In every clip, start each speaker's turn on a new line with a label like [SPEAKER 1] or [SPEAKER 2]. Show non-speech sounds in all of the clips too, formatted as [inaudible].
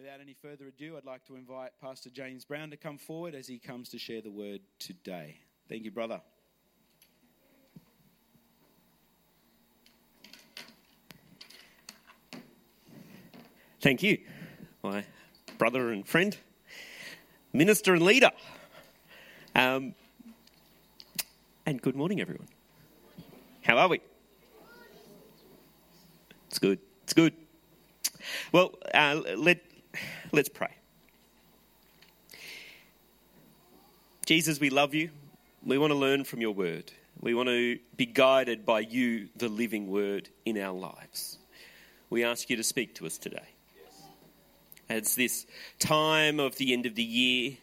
[SPEAKER 1] Without any further ado, I'd like to invite Pastor James Brown to come forward as he comes to share the word today. Thank you, brother.
[SPEAKER 2] Thank you, my brother and friend, minister and leader. Um, and good morning, everyone. How are we? It's good. It's good. Well, uh, let, let's pray. Jesus, we love you. We want to learn from your word. We want to be guided by you, the living word, in our lives. We ask you to speak to us today. It's this time of the end of the year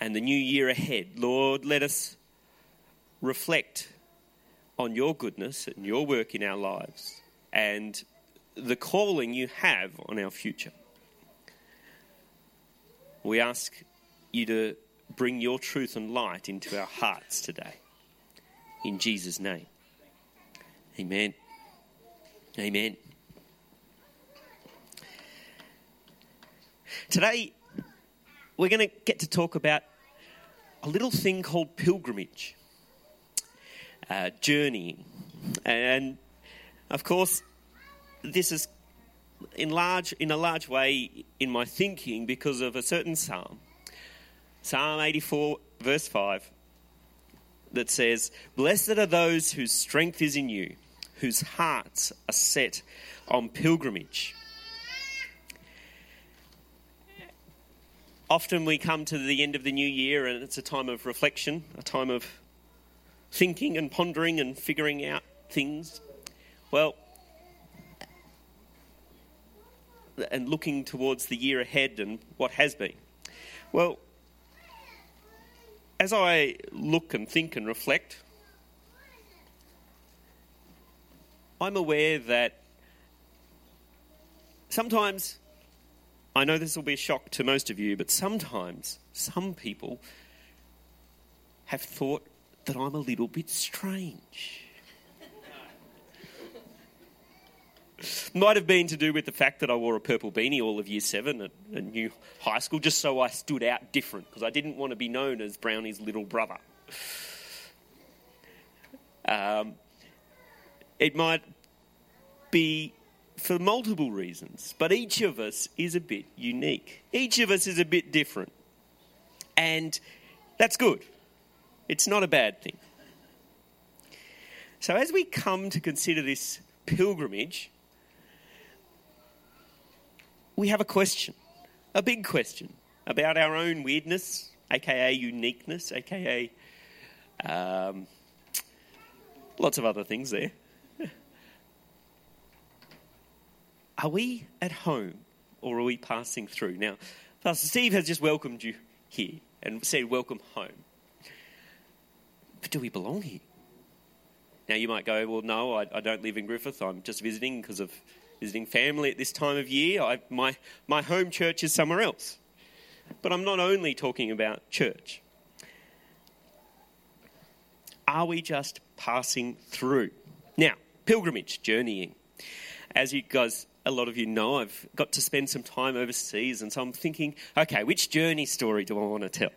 [SPEAKER 2] and the new year ahead. Lord, let us reflect on your goodness and your work in our lives and the calling you have on our future. We ask you to bring your truth and light into our hearts today. In Jesus' name. Amen. Amen. Today, we're going to get to talk about a little thing called pilgrimage, uh, journeying. And of course, this is in, large, in a large way in my thinking because of a certain psalm. Psalm 84, verse 5, that says, Blessed are those whose strength is in you, whose hearts are set on pilgrimage. Often we come to the end of the new year and it's a time of reflection, a time of thinking and pondering and figuring out things. Well, and looking towards the year ahead and what has been. Well, as I look and think and reflect, I'm aware that sometimes I know this will be a shock to most of you, but sometimes some people have thought that I'm a little bit strange. Might have been to do with the fact that I wore a purple beanie all of year seven at a new high school, just so I stood out different, because I didn't want to be known as Brownie's little brother. Um, it might be for multiple reasons, but each of us is a bit unique. Each of us is a bit different. And that's good. It's not a bad thing. So, as we come to consider this pilgrimage, we have a question, a big question about our own weirdness, aka uniqueness, aka um, lots of other things there. [laughs] Are we at home or are we passing through? Now, Pastor Steve has just welcomed you here and said, Welcome home. But do we belong here? Now, you might go, Well, no, I, I don't live in Griffith. I'm just visiting because of visiting family at this time of year. I, my, my home church is somewhere else. But I'm not only talking about church. Are we just passing through? Now, pilgrimage, journeying. As you guys a lot of you know, I've got to spend some time overseas, and so I'm thinking, okay, which journey story do I want to tell?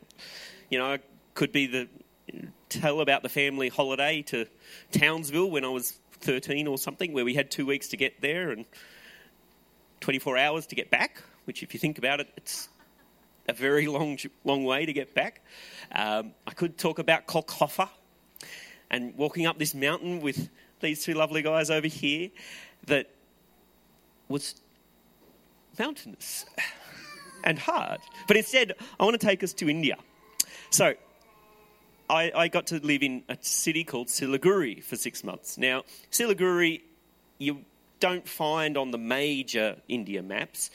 [SPEAKER 2] You know, it could be the tell about the family holiday to Townsville when I was 13 or something, where we had two weeks to get there and 24 hours to get back. Which, if you think about it, it's a very long, long way to get back. Um, I could talk about Kokoda and walking up this mountain with these two lovely guys over here that was mountainous and hard. But instead, I want to take us to India. So, I, I, got to live in a city called Siliguri for six months. Now, Siliguri, you don't find on the major India maps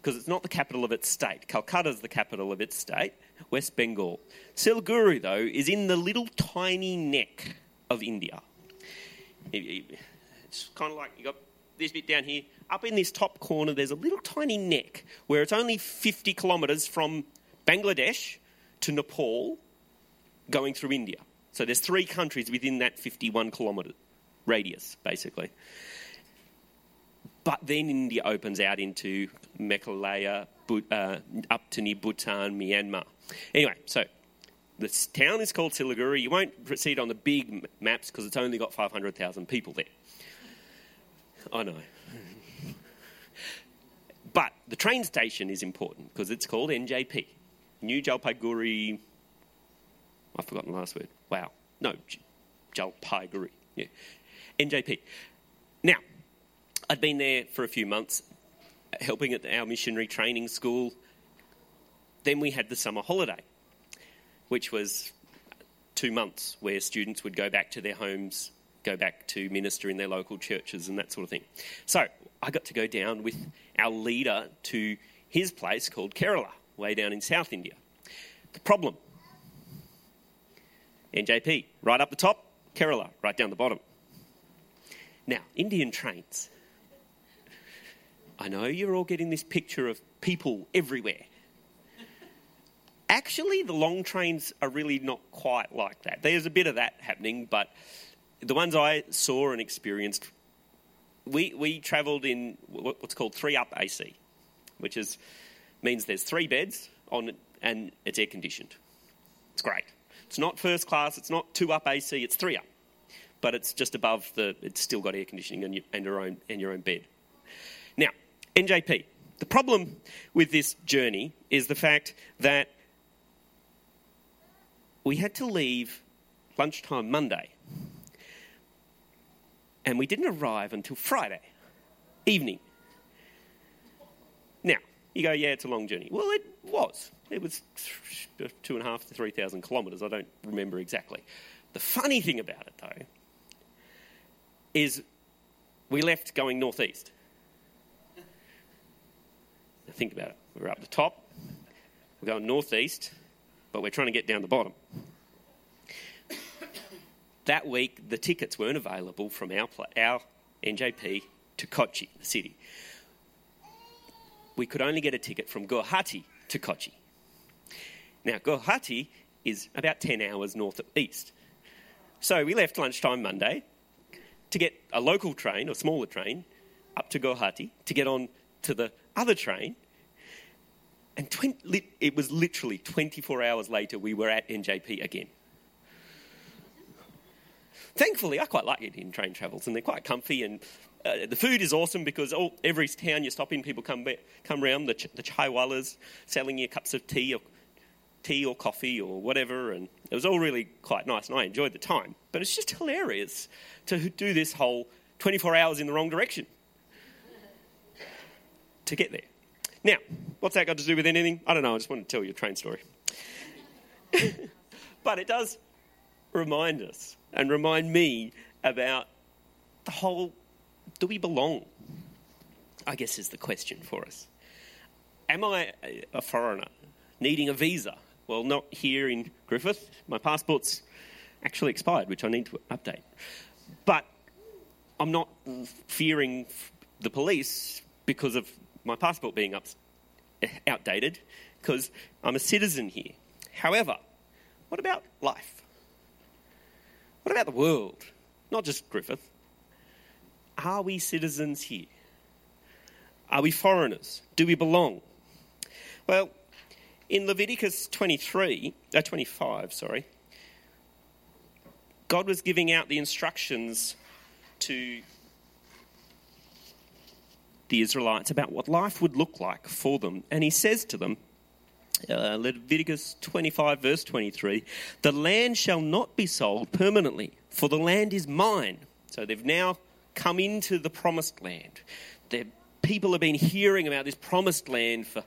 [SPEAKER 2] because it's not the capital of its state. Calcutta is the capital of its state, West Bengal. Siliguri, though, is in the little tiny neck of India. It's kind of like you got this bit down here, up in this top corner, there's a little tiny neck where it's only 50 kilometres from Bangladesh to Nepal going through India. So there's three countries within that 51 kilometre radius, basically. But then India opens out into Meghalaya, uh, up to near Bhutan, Myanmar. Anyway, so the town is called Siliguri. You won't it on the big maps because it's only got 500,000 people there. I know. But the train station is important because it's called NJP, New Jalpaiguri. I've forgotten the last word. Wow. No, Jalpaiguri. Yeah. NJP. Now, I'd been there for a few months helping at our missionary training school. Then we had the summer holiday, which was two months where students would go back to their homes, go back to minister in their local churches, and that sort of thing. So I got to go down with our leader to his place called Kerala, way down in South India. The problem NJP, right up the top, Kerala, right down the bottom. Now, Indian trains. I know you're all getting this picture of people everywhere. Actually, the long trains are really not quite like that. There's a bit of that happening, but the ones I saw and experienced, we, we travelled in what's called three up AC, which is means there's three beds on and it's air conditioned. It's great. It's not first class, it's not two up AC, it's three up. But it's just above the, it's still got air conditioning and, and, your, own, and your own bed. Now, NJP. The problem with this journey is the fact that we had to leave lunchtime Monday and we didn't arrive until Friday evening. Now, you go, yeah, it's a long journey. Well, was. It was two and a half to three thousand kilometres. I don't remember exactly. The funny thing about it, though, is we left going northeast. Think about it. We're up the top, we're going northeast, but we're trying to get down the bottom. that week, the tickets weren't available from our, our NJP to Kochi, the city. We could only get a ticket from Guwahati to Kochi. Now, Guwahati is about 10 hours north of east. So we left lunchtime Monday to get a local train, or smaller train, up to Guwahati to get on to the other train. And 20, it was literally 24 hours later, we were at NJP again. Thankfully, I quite like Indian train travels, and they're quite comfy. And uh, the food is awesome because all, every town you stop in, people come come around the, ch- the chaiwalas selling you cups of tea or tea or coffee or whatever, and it was all really quite nice, and I enjoyed the time. But it's just hilarious to do this whole 24 hours in the wrong direction to get there. Now, what's that got to do with anything? I don't know. I just want to tell you a train story. [laughs] but it does remind us and remind me about the whole do we belong? I guess is the question for us. Am I a foreigner needing a visa? Well, not here in Griffith. My passport's actually expired, which I need to update. But I'm not fearing the police because of my passport being up, outdated because I'm a citizen here. However, what about life? What about the world? Not just Griffith. Are we citizens here? Are we foreigners? Do we belong? Well, in Leviticus 23, uh, 25, sorry, God was giving out the instructions to the Israelites about what life would look like for them. And he says to them, uh, Leviticus 25, verse 23, the land shall not be sold permanently, for the land is mine. So they've now come into the promised land. The people have been hearing about this promised land for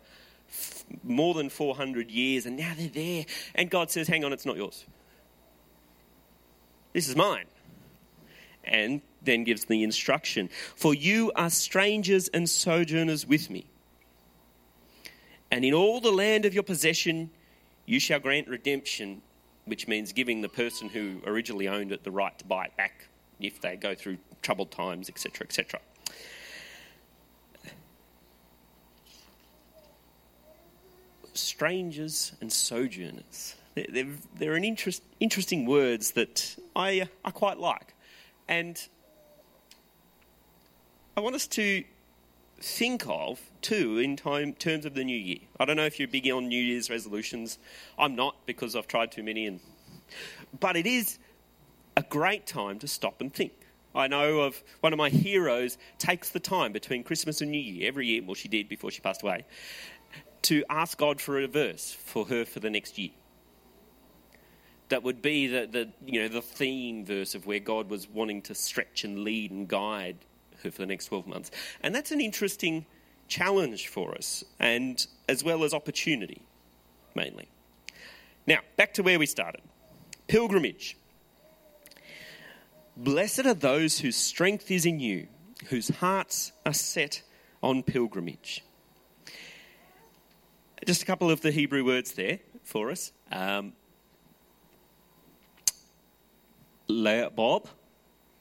[SPEAKER 2] f- more than 400 years, and now they're there. And God says, Hang on, it's not yours. This is mine. And then gives the instruction For you are strangers and sojourners with me. And in all the land of your possession, you shall grant redemption, which means giving the person who originally owned it the right to buy it back if they go through troubled times, etc., etc. Strangers and sojourners. They're, they're, they're an interest, interesting words that I, uh, I quite like. And I want us to think of too in time, terms of the new year. I don't know if you're big on New Year's resolutions. I'm not because I've tried too many, and but it is a great time to stop and think. I know of one of my heroes takes the time between Christmas and New Year every year. Well, she did before she passed away, to ask God for a verse for her for the next year. That would be the, the you know the theme verse of where God was wanting to stretch and lead and guide her for the next 12 months. And that's an interesting challenge for us, and as well as opportunity, mainly. Now, back to where we started pilgrimage. Blessed are those whose strength is in you, whose hearts are set on pilgrimage. Just a couple of the Hebrew words there for us. Um,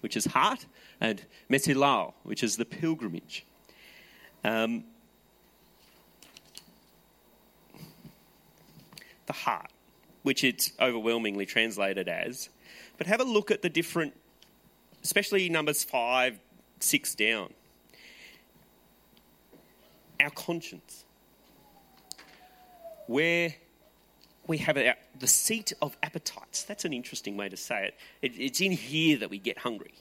[SPEAKER 2] which is heart, and Mesilao, which is the pilgrimage. Um, the heart, which it's overwhelmingly translated as. But have a look at the different, especially numbers five, six down. Our conscience. Where we have the seat of appetites. That's an interesting way to say it. it. It's in here that we get hungry.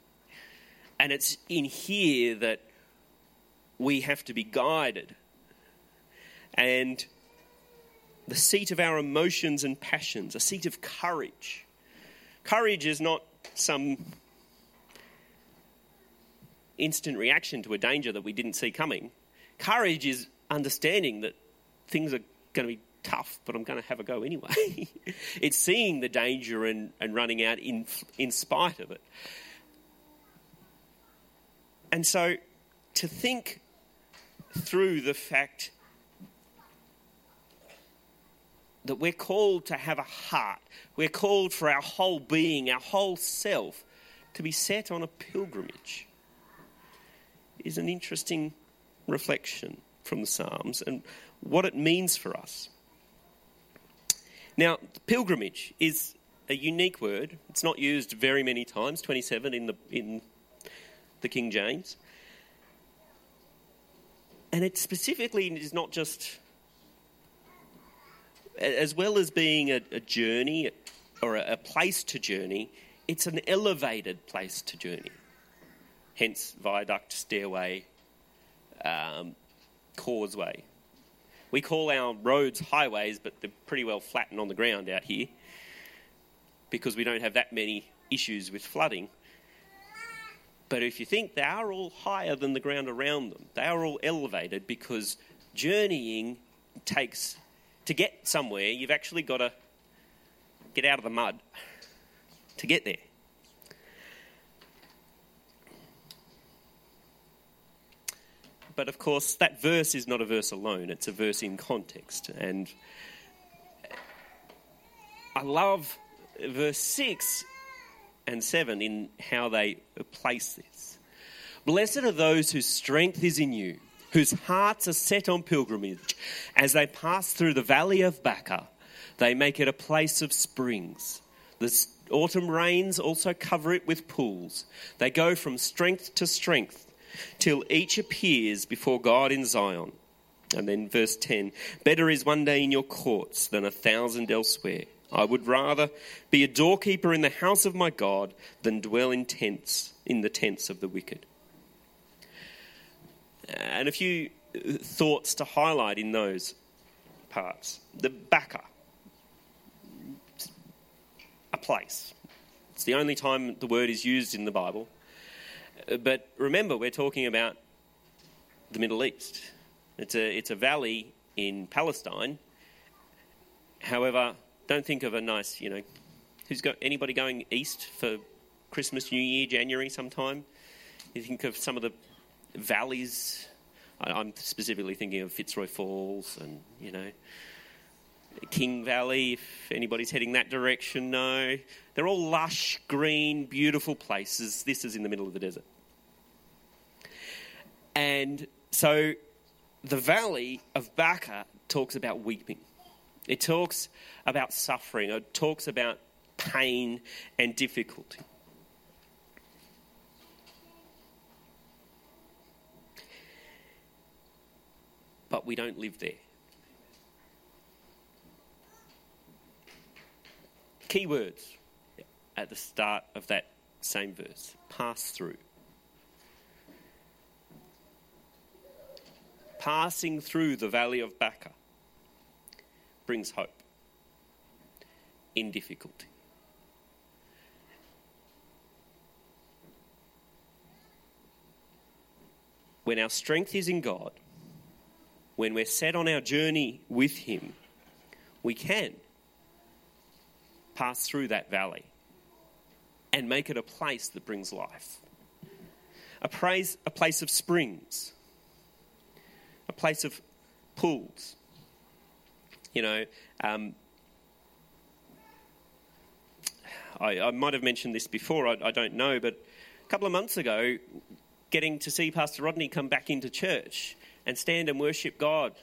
[SPEAKER 2] And it's in here that we have to be guided. And the seat of our emotions and passions, a seat of courage. Courage is not some instant reaction to a danger that we didn't see coming. Courage is understanding that things are going to be tough, but I'm going to have a go anyway. [laughs] it's seeing the danger and, and running out in, in spite of it. And so to think through the fact that we're called to have a heart, we're called for our whole being, our whole self, to be set on a pilgrimage is an interesting reflection from the Psalms and what it means for us. Now, pilgrimage is a unique word. It's not used very many times, 27 in the, in the King James. And it specifically is not just, as well as being a, a journey or a, a place to journey, it's an elevated place to journey. Hence, viaduct, stairway, um, causeway. We call our roads highways, but they're pretty well flattened on the ground out here because we don't have that many issues with flooding. But if you think they are all higher than the ground around them, they are all elevated because journeying takes, to get somewhere, you've actually got to get out of the mud to get there. But of course, that verse is not a verse alone, it's a verse in context. And I love verse 6 and 7 in how they place this. Blessed are those whose strength is in you, whose hearts are set on pilgrimage. As they pass through the valley of Baca, they make it a place of springs. The autumn rains also cover it with pools. They go from strength to strength till each appears before God in Zion. And then verse 10 Better is one day in your courts than a thousand elsewhere. I would rather be a doorkeeper in the house of my God than dwell in tents in the tents of the wicked. And a few uh, thoughts to highlight in those parts. The Baca, a place. It's the only time the word is used in the Bible. But remember, we're talking about the Middle East. It's a, it's a valley in Palestine. However, don't think of a nice, you know, who's got anybody going east for Christmas, New Year, January sometime? You think of some of the valleys. I'm specifically thinking of Fitzroy Falls and, you know, King Valley, if anybody's heading that direction, no. They're all lush, green, beautiful places. This is in the middle of the desert. And so the valley of Baca talks about weeping. It talks about suffering. It talks about pain and difficulty. but we don't live there. Key words at the start of that same verse pass through. Passing through the valley of Baca brings hope in difficulty. When our strength is in God, when we're set on our journey with Him, we can pass through that valley and make it a place that brings life. A, praise, a place of springs, a place of pools. You know, um, I, I, might have mentioned this before, I, I don't know, but a couple of months ago, getting to see Pastor Rodney come back into church and stand and worship God,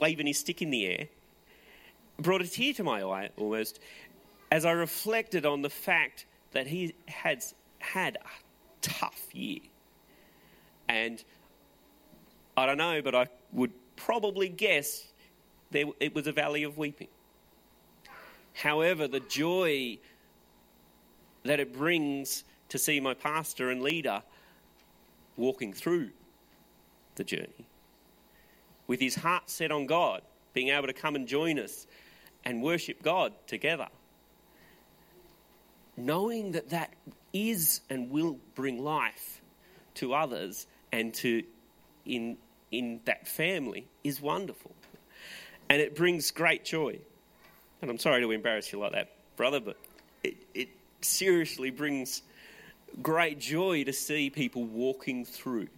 [SPEAKER 2] waving his stick in the air, brought a tear to my eye almost as I reflected on the fact that he had had a tough year. And I don't know, but I would probably guess there, it was a valley of weeping. However, the joy that it brings to see my pastor and leader walking through the journey with his heart set on God, being able to come and join us and worship God together. Knowing that that is and will bring life to others and to in in that family is wonderful. And it brings great joy. And I'm sorry to embarrass you like that, brother, but it, it seriously brings great joy to see people walking through.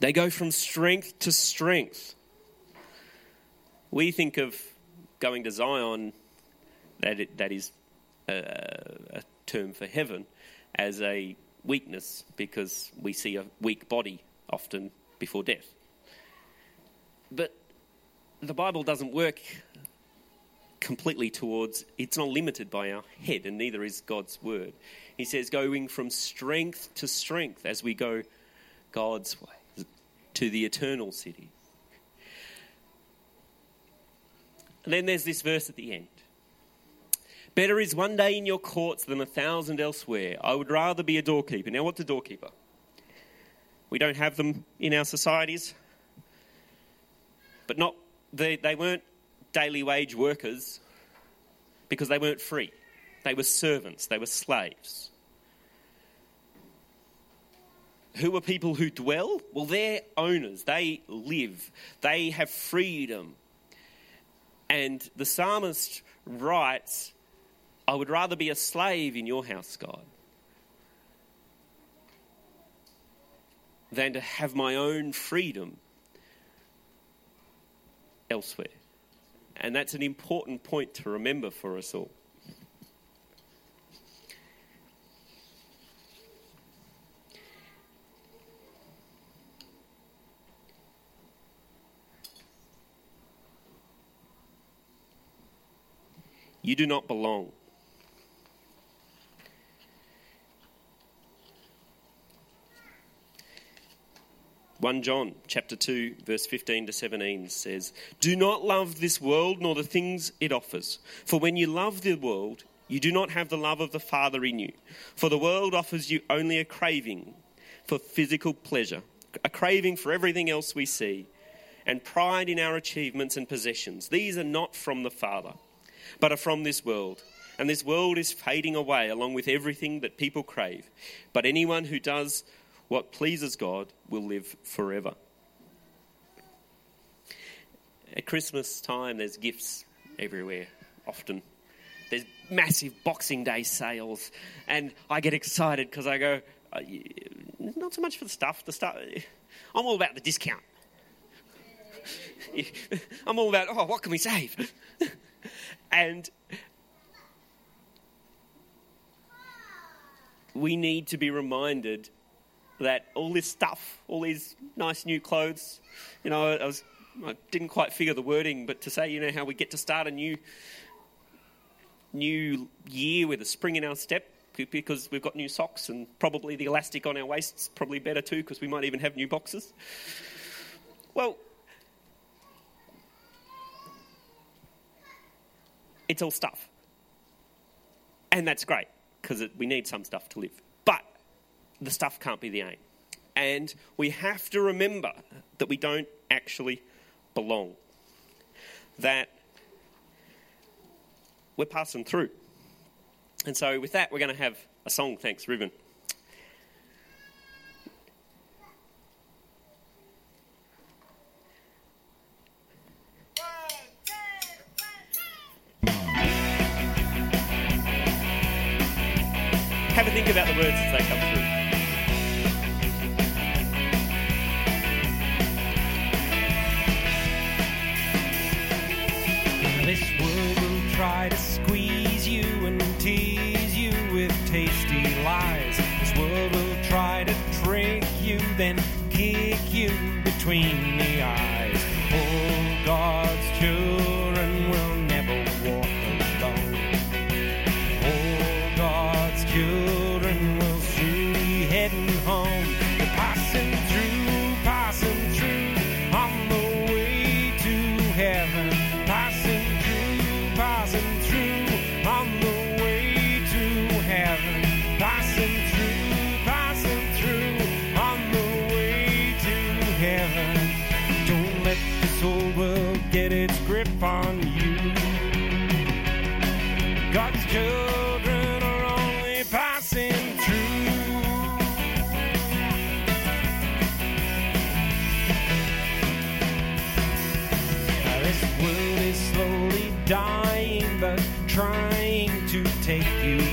[SPEAKER 2] They go from strength to strength. We think of going to Zion, that, it, that is a, a term for heaven, as a weakness because we see a weak body often before death. But the Bible doesn't work completely towards, it's not limited by our head, and neither is God's word. He says, going from strength to strength as we go God's way to the eternal city. And then there's this verse at the end. Better is one day in your courts than a thousand elsewhere. I would rather be a doorkeeper. Now, what's a doorkeeper? We don't have them in our societies, but not they, they weren't daily wage workers because they weren't free. They were servants, they were slaves. Who are people who dwell? Well, they're owners, they live, they have freedom, and the psalmist writes, I would rather be a slave in your house, God, than to have my own freedom elsewhere. And that's an important point to remember for us all. You do not belong. One John chapter two verse fifteen to seventeen says, "Do not love this world nor the things it offers. For when you love the world, you do not have the love of the Father in you. For the world offers you only a craving for physical pleasure, a craving for everything else we see, and pride in our achievements and possessions. These are not from the Father." but are from this world. And this world is fading away along with everything that people crave. But anyone who does what pleases God will live forever. At Christmas time, there's gifts everywhere, often. There's massive Boxing Day sales, and I get excited because I go, uh, not so much for the stuff. The stuff, I'm all about the discount. [laughs] I'm all about, oh, what can we save? [laughs] And we need to be reminded that all this stuff, all these nice new clothes, you know, I, was, I didn't quite figure the wording, but to say, you know, how we get to start a new new year with a spring in our step, because we've got new socks and probably the elastic on our waists probably better too because we might even have new boxes. Well, it's all stuff. And that's great because we need some stuff to live. But the stuff can't be the aim. And we have to remember that we don't actually belong. That we're passing through. And so, with that, we're going to have a song. Thanks, Ruben.
[SPEAKER 3] With tasty lies. This world will try to trick you, then kick you between the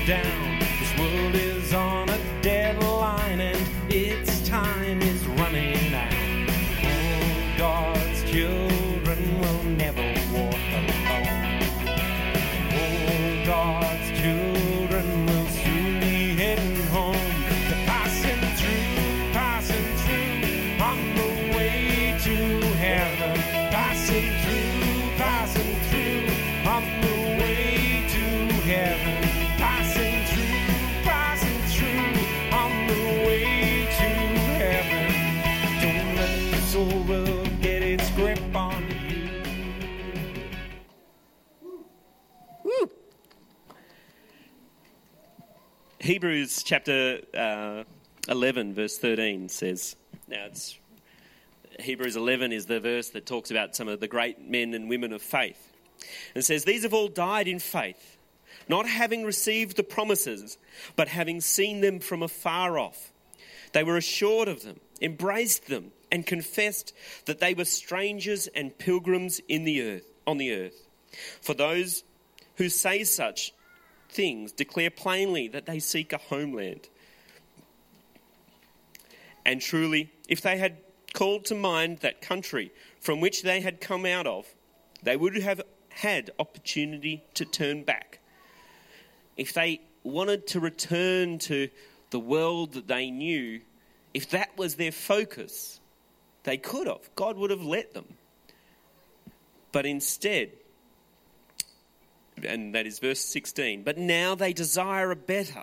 [SPEAKER 3] down. This world
[SPEAKER 2] Hebrews chapter uh, 11, verse 13 says, now it's Hebrews 11 is the verse that talks about some of the great men and women of faith. And says, These have all died in faith, not having received the promises, but having seen them from afar off. They were assured of them, embraced them, and confessed that they were strangers and pilgrims in the earth, on the earth. For those who say such things declare plainly that they seek a homeland. And truly, if they had called to mind that country from which they had come out of, they would have had opportunity to turn back. If they wanted to return to the world that they knew, if that was their focus, they could have. God would have let them. But instead, and that is verse 16, but now they desire a better,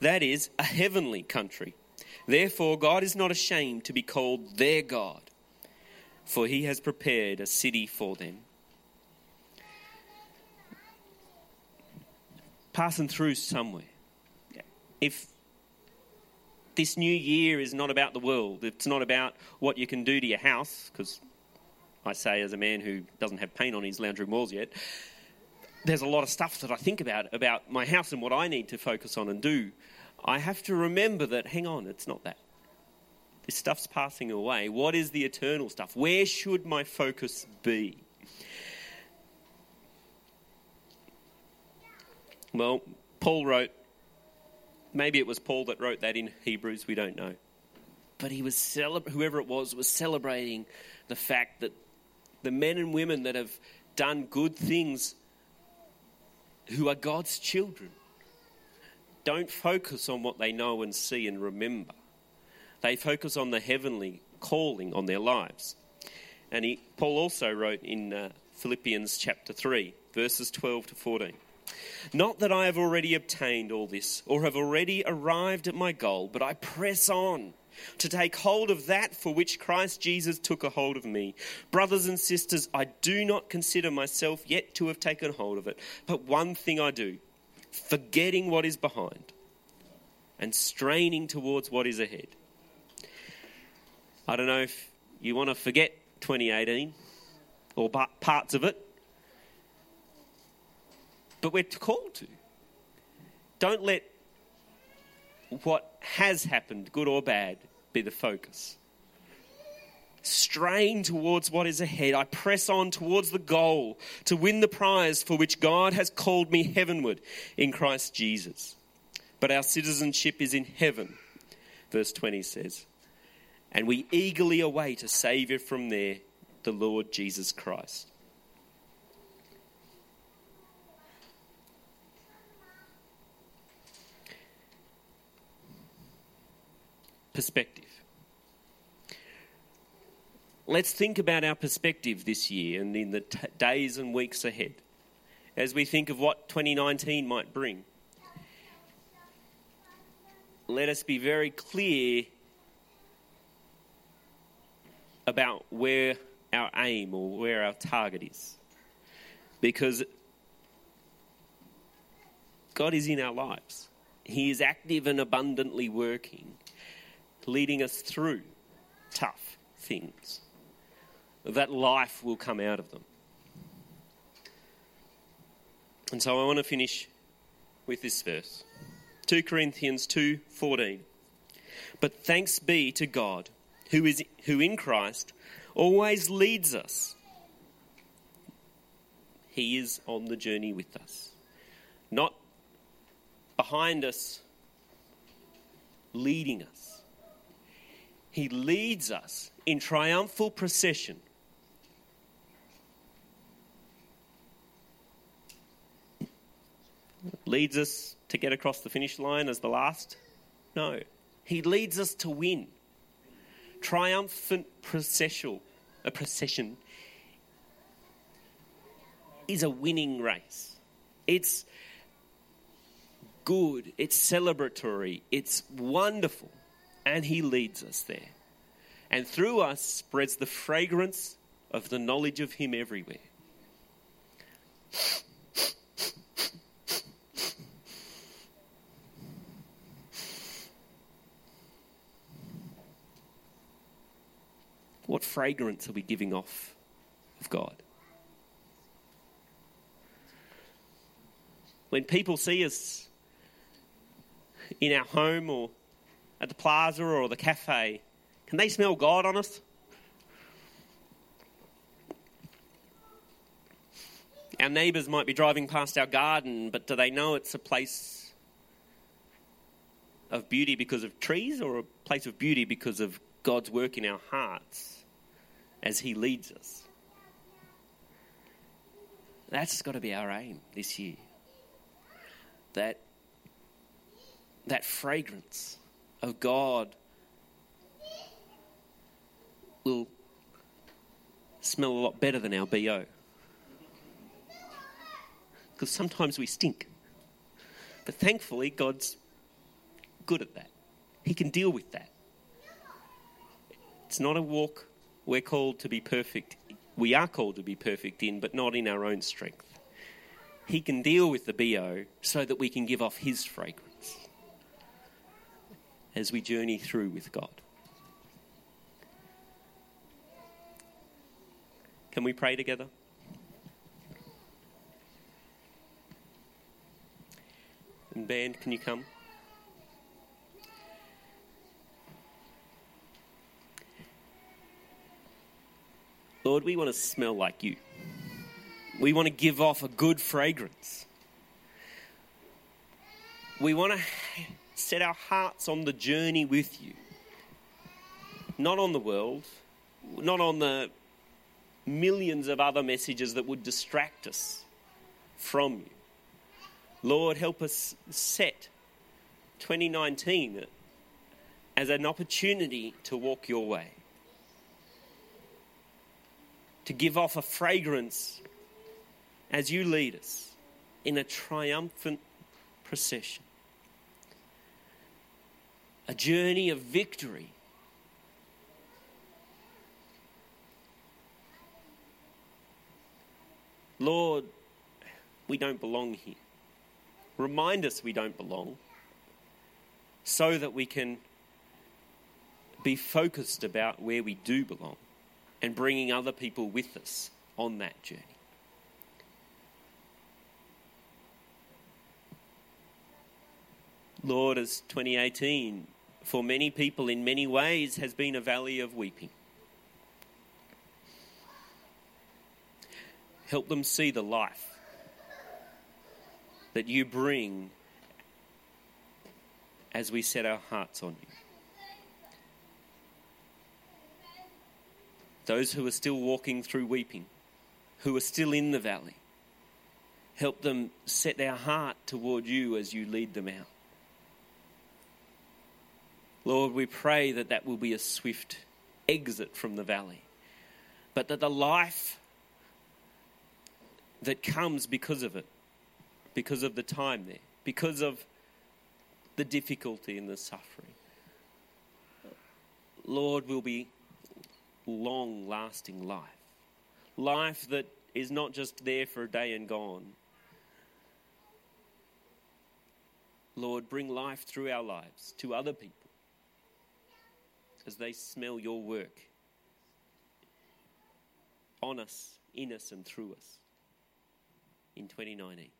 [SPEAKER 2] that is, a heavenly country. Therefore, God is not ashamed to be called their God, for he has prepared a city for them. Passing through somewhere. If this new year is not about the world, it's not about what you can do to your house, because I say as a man who doesn't have paint on his lounge room walls yet, there's a lot of stuff that I think about about my house and what I need to focus on and do. I have to remember that, hang on, it's not that. This stuff's passing away. What is the eternal stuff? Where should my focus be? Well, Paul wrote, maybe it was Paul that wrote that in Hebrews, we don't know. But he was, celeb- whoever it was, was celebrating the fact that the men and women that have done good things who are God's children don't focus on what they know and see and remember. They focus on the heavenly calling on their lives. And he, Paul also wrote in uh, Philippians chapter 3, verses 12 to 14. Not that I have already obtained all this or have already arrived at my goal, but I press on to take hold of that for which Christ Jesus took a hold of me. Brothers and sisters, I do not consider myself yet to have taken hold of it, but one thing I do, forgetting what is behind and straining towards what is ahead. I don't know if you want to forget 2018 or parts of it, but we're called to. Don't let what has happened, good or bad, be the focus. Strain towards what is ahead. I press on towards the goal to win the prize for which God has called me heavenward in Christ Jesus. But our citizenship is in heaven, verse 20 says. And we eagerly await a Saviour from there, the Lord Jesus Christ. Perspective. Let's think about our perspective this year and in the t- days and weeks ahead as we think of what 2019 might bring. Let us be very clear about where our aim or where our target is. Because God is in our lives, He is active and abundantly working leading us through tough things, that life will come out of them. And so I want to finish with this verse. 2 Corinthians 2:14. But thanks be to God who is who in Christ always leads us. He is on the journey with us. Not behind us leading us he leads us in triumphal procession. Leads us to get across the finish line as the last? No. He leads us to win. Triumphant processional, a procession is a winning race. It's good, it's celebratory, it's wonderful and He leads us there. And through us spreads the fragrance of the knowledge of Him everywhere. What fragrance are we giving off of God? When people see us in our home or at the plaza or the cafe, can they smell God on us? Our neighbours might be driving past our garden, but do they know it's a place of beauty because of trees or a place of beauty because of God's work in our hearts as He leads us? That's got to be our aim this year. That, that fragrance of God will smell a lot better than our BO. Because sometimes we stink. But thankfully, God's good at that. He can deal with that. It's not a walk we're called to be perfect. We are called to be perfect in, but not in our own strength. He can deal with the BO so that we can give off His fragrance as we journey through with God. Can we pray together? And band, can you come? Lord, we want to smell like you. We want to give off a good fragrance. We want to set our hearts on the journey with you. Not on the world, not on the millions of other messages that would distract us from you. Lord, help us set 2019 as an opportunity to walk your way, to give off a fragrance as you lead us, in a triumphant procession. A journey of victory. Lord, we don't belong here. Remind us we don't belong so that we can be focused about where we do belong and bringing other people with us on that journey. Lord, as 2018 for many people in many ways has been a valley of weeping. Help them see the life that you bring as we set our hearts on you. Those who are still walking through weeping, who are still in the valley, help them set their heart toward you as you lead them out. Lord, we pray that that will be a swift exit from the valley, but that the life that comes because of it, because of the time there, because of the difficulty and the suffering, Lord, will be long lasting life. Life that is not just there for a day and gone. Lord, bring life through our lives to other people as they smell your work on us, in us, and through us in 2019.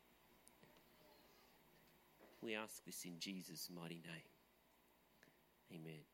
[SPEAKER 2] We ask this in Jesus' mighty name. Amen.